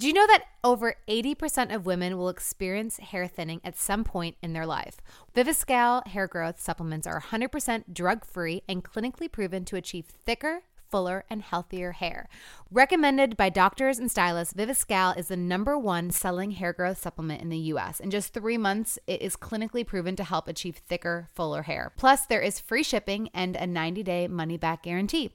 Do you know that over 80% of women will experience hair thinning at some point in their life? Viviscal hair growth supplements are 100% drug free and clinically proven to achieve thicker, fuller, and healthier hair. Recommended by doctors and stylists, Viviscal is the number one selling hair growth supplement in the US. In just three months, it is clinically proven to help achieve thicker, fuller hair. Plus, there is free shipping and a 90 day money back guarantee.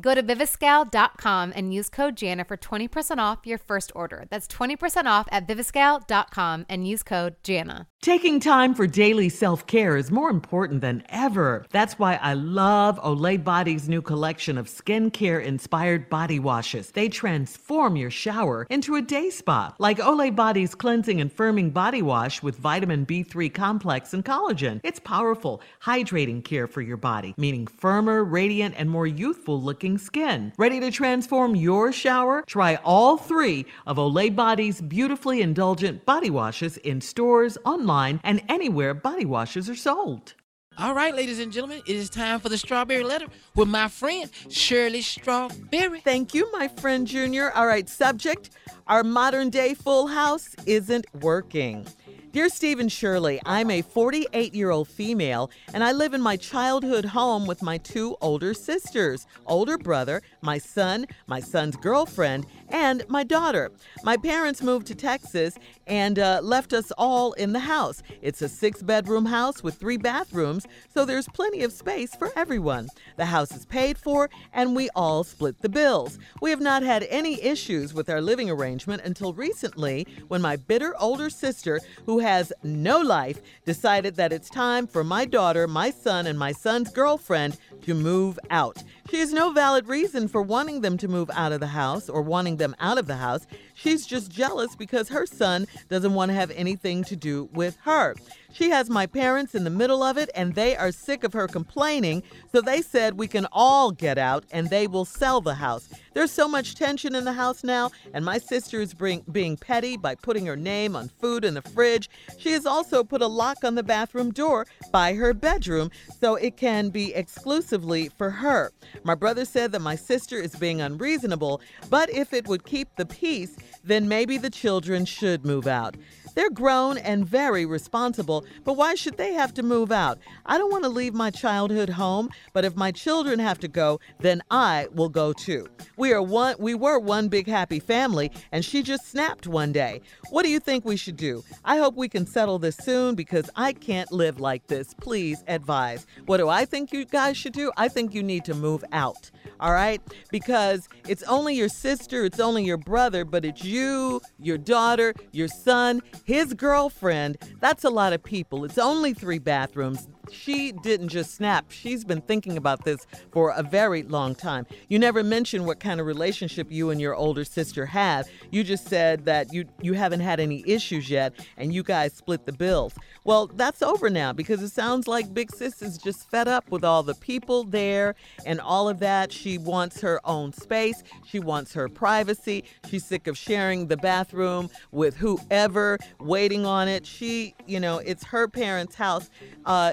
Go to viviscal.com and use code Jana for 20% off your first order. That's 20% off at viviscal.com and use code Jana. Taking time for daily self care is more important than ever. That's why I love Olay Body's new collection of skincare inspired body washes. They transform your shower into a day spa, like Olay Body's cleansing and firming body wash with vitamin B3 complex and collagen. It's powerful, hydrating care for your body, meaning firmer, radiant, and more youthful looking skin. Ready to transform your shower? Try all three of Olay Body's beautifully indulgent body washes in stores, online, and anywhere body washes are sold. All right, ladies and gentlemen, it is time for the strawberry letter with my friend Shirley Strawberry. Thank you, my friend Junior. All right, subject Our modern day full house isn't working. Dear Steve and Shirley, I'm a 48 year old female and I live in my childhood home with my two older sisters, older brother, my son, my son's girlfriend, and my daughter. My parents moved to Texas and uh, left us all in the house. It's a six bedroom house with three bathrooms, so there's plenty of space for everyone. The house is paid for, and we all split the bills. We have not had any issues with our living arrangement until recently when my bitter older sister, who has no life, decided that it's time for my daughter, my son, and my son's girlfriend to move out. She has no valid reason for wanting them to move out of the house or wanting them out of the house. She's just jealous because her son doesn't want to have anything to do with her. She has my parents in the middle of it, and they are sick of her complaining, so they said we can all get out and they will sell the house. There's so much tension in the house now, and my sister is bring, being petty by putting her name on food in the fridge. She has also put a lock on the bathroom door by her bedroom so it can be exclusively for her. My brother said that my sister is being unreasonable, but if it would keep the peace, then maybe the children should move out. They're grown and very responsible, but why should they have to move out? I don't want to leave my childhood home, but if my children have to go, then I will go too. We are one we were one big happy family and she just snapped one day. What do you think we should do? I hope we can settle this soon because I can't live like this. Please advise. What do I think you guys should do? I think you need to move out all right? Because it's only your sister, it's only your brother, but it's you, your daughter, your son, his girlfriend. That's a lot of people. It's only three bathrooms she didn't just snap. She's been thinking about this for a very long time. You never mentioned what kind of relationship you and your older sister have. You just said that you you haven't had any issues yet and you guys split the bills. Well, that's over now because it sounds like Big Sis is just fed up with all the people there and all of that. She wants her own space. She wants her privacy. She's sick of sharing the bathroom with whoever waiting on it. She, you know, it's her parents' house. Uh,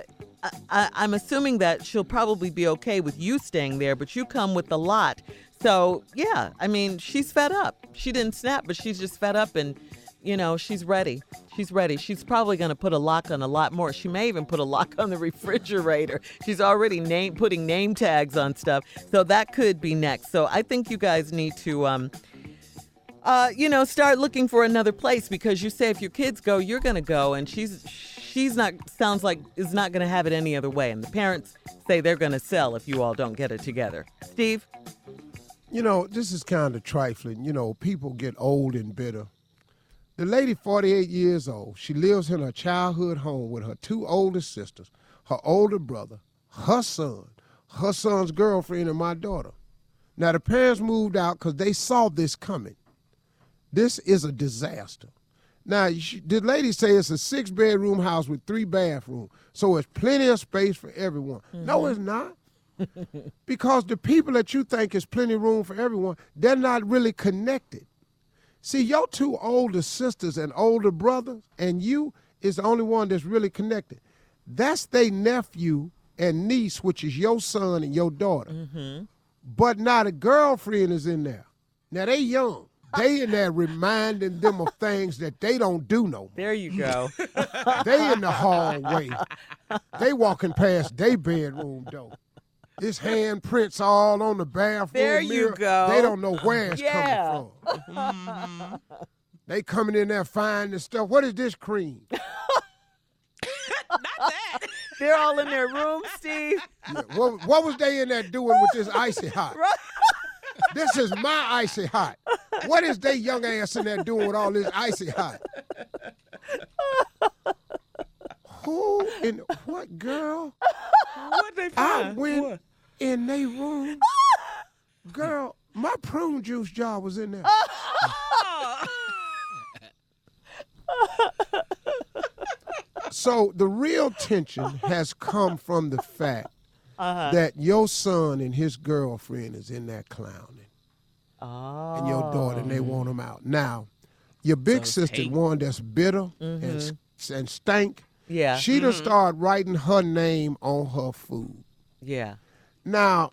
I, am assuming that she'll probably be okay with you staying there, but you come with a lot. So, yeah, I mean, she's fed up. She didn't snap, but she's just fed up and, you know, she's ready. She's ready. She's probably going to put a lock on a lot more. She may even put a lock on the refrigerator. She's already name putting name tags on stuff. So that could be next. So I think you guys need to um uh, you know, start looking for another place because you say if your kids go, you're gonna go, and she's she's not sounds like is not going to have it any other way and the parents say they're going to sell if you all don't get it together. Steve? You know this is kind of trifling. You know people get old and bitter. The lady 48 years old she lives in her childhood home with her two older sisters her older brother her son her son's girlfriend and my daughter. Now the parents moved out because they saw this coming. This is a disaster now, the lady say it's a six bedroom house with three bathrooms, so it's plenty of space for everyone. Mm-hmm. No, it's not. because the people that you think is plenty of room for everyone, they're not really connected. See, your two older sisters and older brothers, and you is the only one that's really connected. That's their nephew and niece, which is your son and your daughter. Mm-hmm. But not a girlfriend is in there. Now they young. They in there reminding them of things that they don't do no more. There you go. They in the hallway. They walking past their bedroom door. It's handprints all on the bathroom There you mirror. go. They don't know where it's Yeah. coming from. Mm-hmm. They coming in there finding stuff. What is this cream? Not that. They're all in their room, Steve. Yeah, What, what was they in there doing with this icy hot? This is my icy hot. What is they young ass in there doing with all this icy hot? Who in what girl? What they I find? went in they room. Girl, my prune juice jar was in there. so the real tension has come from the fact that your son and his girlfriend is in that clowning. Oh. and your daughter, and they want them out. Now, your big sister, hate. one that's bitter and s- and stank, Yeah. she done started writing her name on her food. Yeah. Now,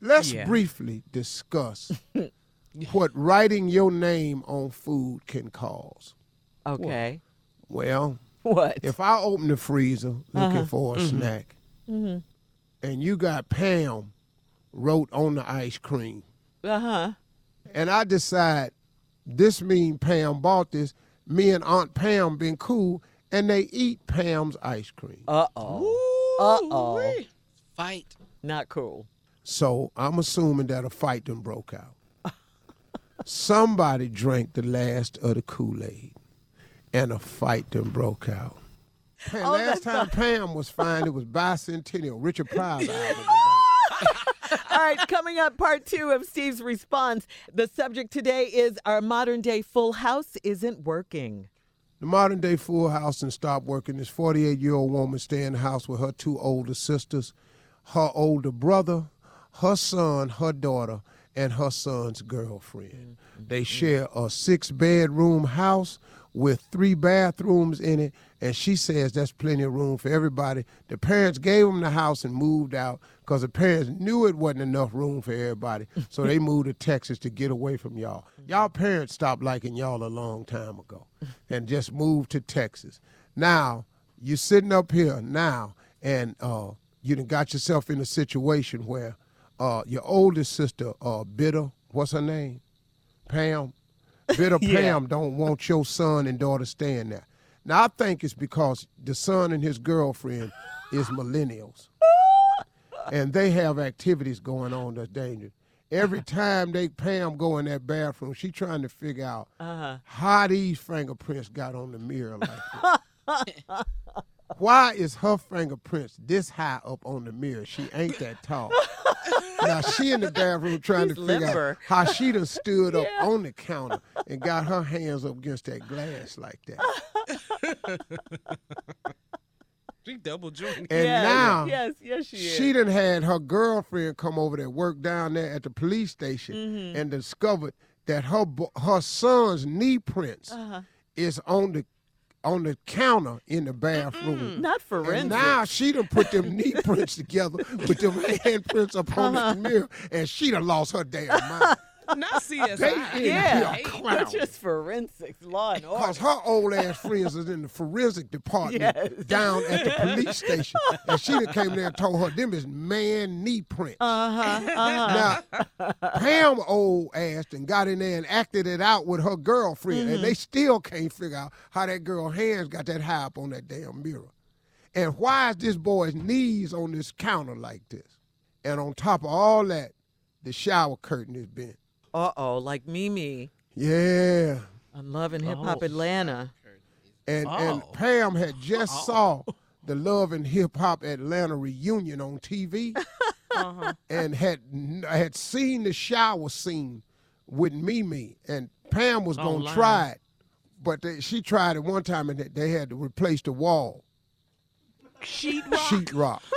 let's Yeah. briefly discuss what writing your name on food can cause. Okay. Well, What? if I open the freezer looking Uh-huh. for a Mm-hmm. snack, and you got Pam wrote on the ice cream, Uh huh. and I decide this mean Pam bought this, me and Aunt Pam been cool, and they eat Pam's ice cream. Uh oh. Uh-oh. Fight. Not cool. So I'm assuming that a fight done broke out. Somebody drank the last of the Kool-Aid, and a fight done broke out. Pam, Oh, last time Pam was fine, it was bicentennial. Richard Pryor album. was out. All right, coming up, part two of Steve's response. The subject today is our modern day full house isn't working. The modern day full house and stop working. This 48 year old woman stay in the house with her two older sisters, her older brother, her son, her daughter, and her son's girlfriend. They mm-hmm. share a six bedroom house with three bathrooms in it, and she says that's plenty of room for everybody. The parents gave them the house and moved out because the parents knew it wasn't enough room for everybody, so they moved to Texas to get away from y'all. Y'all parents stopped liking y'all a long time ago and just moved to Texas. Now, you're sitting up here now, and uh, you done got yourself in a situation where uh, your oldest sister, uh, Bitter, what's her name? Pam. Bitter Yeah. Pam don't want your son and daughter staying there. Now I think it's because the son and his girlfriend is millennials. and they have activities going on that's dangerous. Every uh-huh. time they Pam go in that bathroom, she trying to figure out uh-huh. how these fingerprints got on the mirror like. Why is her fingerprints this high up on the mirror? She ain't that tall. now she in the bathroom trying She's to figure limber. out how she done stood up on the counter and got her hands up against that glass like that. She double jointed. And yes, now yes, yes, she is. she done had her girlfriend come over there, work down there at the police station, Mm-hmm. and discovered that her bo- her son's knee prints Uh-huh. is on the on the counter in the bathroom. Not forensic. And forensic. now she done put them knee prints together with them handprints up on Uh-huh. the mirror, and she done lost her damn mind. Not CSI. They in yeah, here clowning. just forensics, law and order. Because her old ass friends is in the forensic department Yes. down at the police station. And she done came there and told her them is man knee prints. Uh-huh, uh-huh. Now, Pam old ass and got in there and acted it out with her girlfriend. Mm-hmm. And they still can't figure out how that girl hands got that high up on that damn mirror. And why is this boy's knees on this counter like this? And on top of all that, the shower curtain is bent. Uh-oh, like Mimi Yeah. on Love and Hip Hop Oh. Atlanta. and and Oh. Pam had just saw the Love and Hip Hop Atlanta reunion on TV, Uh-huh. and had had seen the shower scene with Mimi, and Pam was gonna Online. try it, but they, she tried it one time, and they- they had to replace the wall. Sheet rock. Sheetrock.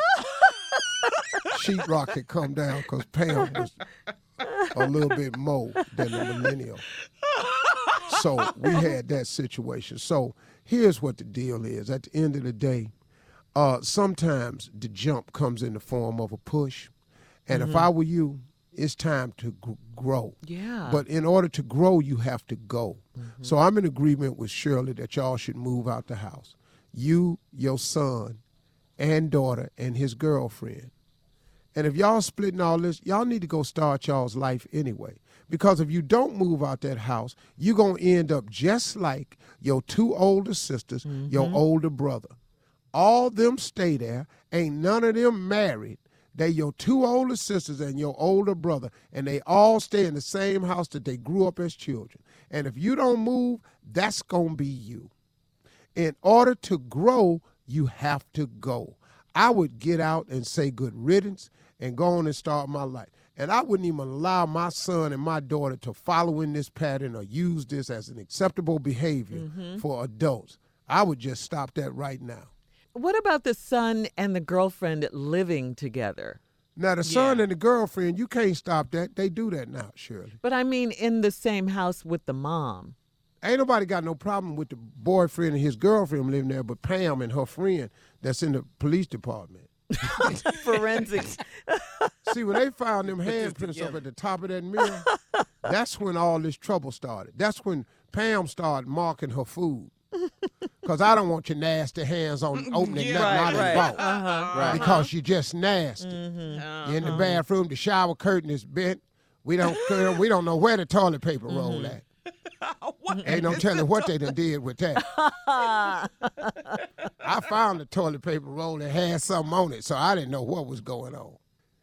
Sheetrock had come down because Pam was a little bit more than the millennial. So we had that situation. So here's what the deal is. At the end of the day, uh, sometimes the jump comes in the form of a push. And if I were you, it's time to g- grow. Yeah. But in order to grow, you have to go. So I'm in agreement with Shirley that y'all should move out the house. You, your son, and daughter, and his girlfriend. And if y'all splitting all this, y'all need to go start y'all's life anyway. Because if you don't move out that house, you're going to end up just like your two older sisters, your mm-hmm. older brother. All them stay there. Ain't none of them married. They your two older sisters and your older brother, and they all stay in the same house that they grew up as children. And if you don't move, that's gonna be you. In order to grow, you have to go. I would get out and say good riddance and go on and start my life. And I wouldn't even allow my son and my daughter to follow in this pattern or use this as an acceptable behavior mm-hmm. for adults. I would just stop that right now. what about the son and the girlfriend living together? Now the son Yeah. and the girlfriend, you can't stop that. They do that now, Shirley. But I mean, in the same house with the mom. Ain't nobody got no problem with the boyfriend and his girlfriend living there, but Pam and her friend that's in the police department. Forensics. See, when they found them handprints up at the top of that mirror, that's when all this trouble started. That's when Pam started marking her food. Because I don't want your nasty hands on opening Yeah. nothing I done right. bought. Uh-huh. Because you're just nasty. You're in the bathroom, the shower curtain is bent. We don't we don't know where the toilet paper roll at. Ain't no telling what they done did with that. I found the toilet paper roll that had something on it, so I didn't know what was going on.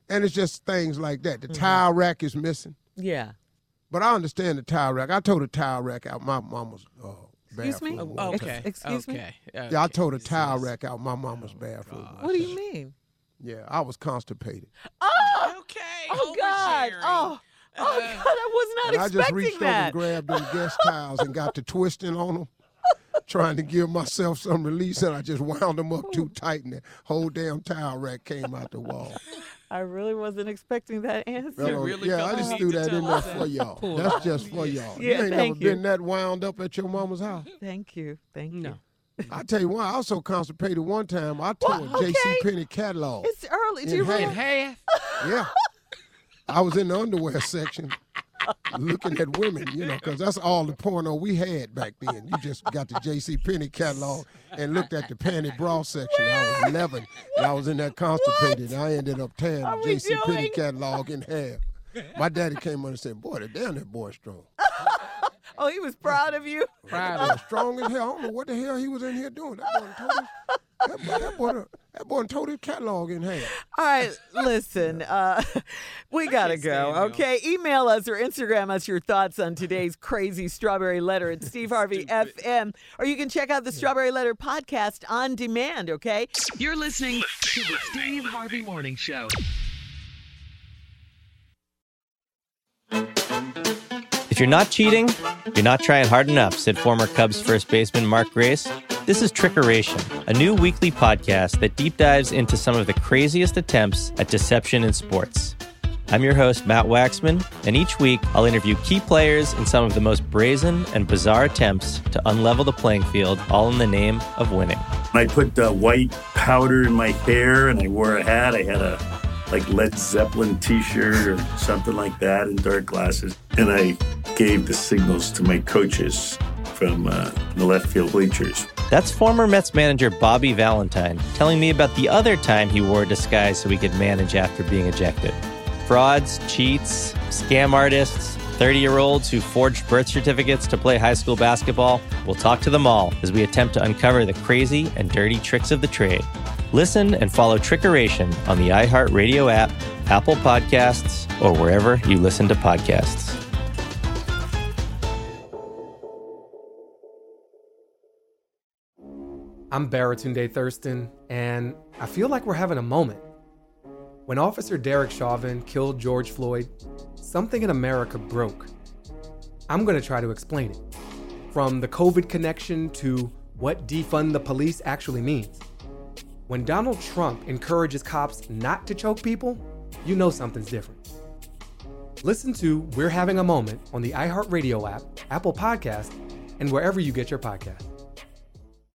And it's just things like that. The towel rack is missing. Yeah. But I understand the towel rack. I told the towel rack out my mama's uh, Excuse me? bathroom. Oh, okay. excuse me? okay. Yeah, I told the This towel rack out my mama's bathroom. What do you mean? Yeah, I was constipated. Oh, Okay. oh God. oversharing. Oh, oh God. I was not And I just reached that. over and grabbed them guest towels and got to twisting on them, trying to give myself some release, and I just wound them up too tight, and the whole damn towel rack came out the wall. I really wasn't expecting that answer. Well, really yeah, I just threw that in there us for y'all. Pull That's out. just for y'all. Yeah, you ain't thank never you. been that wound up at your mama's house. Thank you. Thank you. No. I tell you what, I was so constipated one time, I tore a Well, okay. J.C. Penney catalog. It's early. Do In you half. really? In half. Yeah. I was in the underwear section looking at women, you know, because that's all the porno we had back then. You just got the J.C. Penney catalog and looked at the panty bra section. I was 11 and I was in that constipated. And I ended up tearing the J.C. Penney catalog in half. My daddy came on and said, Boy, the damn that boy strong. Oh, he was proud of you. Proud Yeah, of strong as hell. I don't know what the hell he was in here doing. That boy done tore his, that boy, that boy, done- that boy done tore his catalog in hand. All right, listen, uh, we gotta go. stand. Okay, email us or Instagram us your thoughts on today's crazy strawberry letter at Steve Harvey FM, or you can check out the Strawberry Letter podcast on demand. Okay. You're listening to the Steve Harvey Morning Show. If you're not cheating, you're not trying hard enough, said former Cubs first baseman Mark Grace. This is Trickeration, a new weekly podcast that deep dives into some of the craziest attempts at deception in sports. I'm your host, Matt Waxman, and each week I'll interview key players in some of the most brazen and bizarre attempts to unlevel the playing field, all in the name of winning. I put uh, white powder in my hair and I wore a hat. I had a like Led Zeppelin T-shirt or something like that and dark glasses. And I gave the signals to my coaches from uh, the left field bleachers. That's former Mets manager Bobby Valentine telling me about the other time he wore a disguise so he could manage after being ejected. Frauds, cheats, scam artists, 30 year olds who forged birth certificates to play high school basketball. We'll talk to them all as we attempt to uncover the crazy and dirty tricks of the trade. Listen and follow Trickeration on the iHeartRadio app, Apple Podcasts, or wherever you listen to podcasts. I'm Baratunde Thurston, and I feel like we're having a moment. When Officer Derek Chauvin killed George Floyd, something in America broke. I'm going to try to explain it. From the COVID connection to what defund the police actually means. When Donald Trump encourages cops not to choke people, you know something's different. Listen to We're Having a Moment on the iHeartRadio app, Apple Podcast, and wherever you get your podcasts.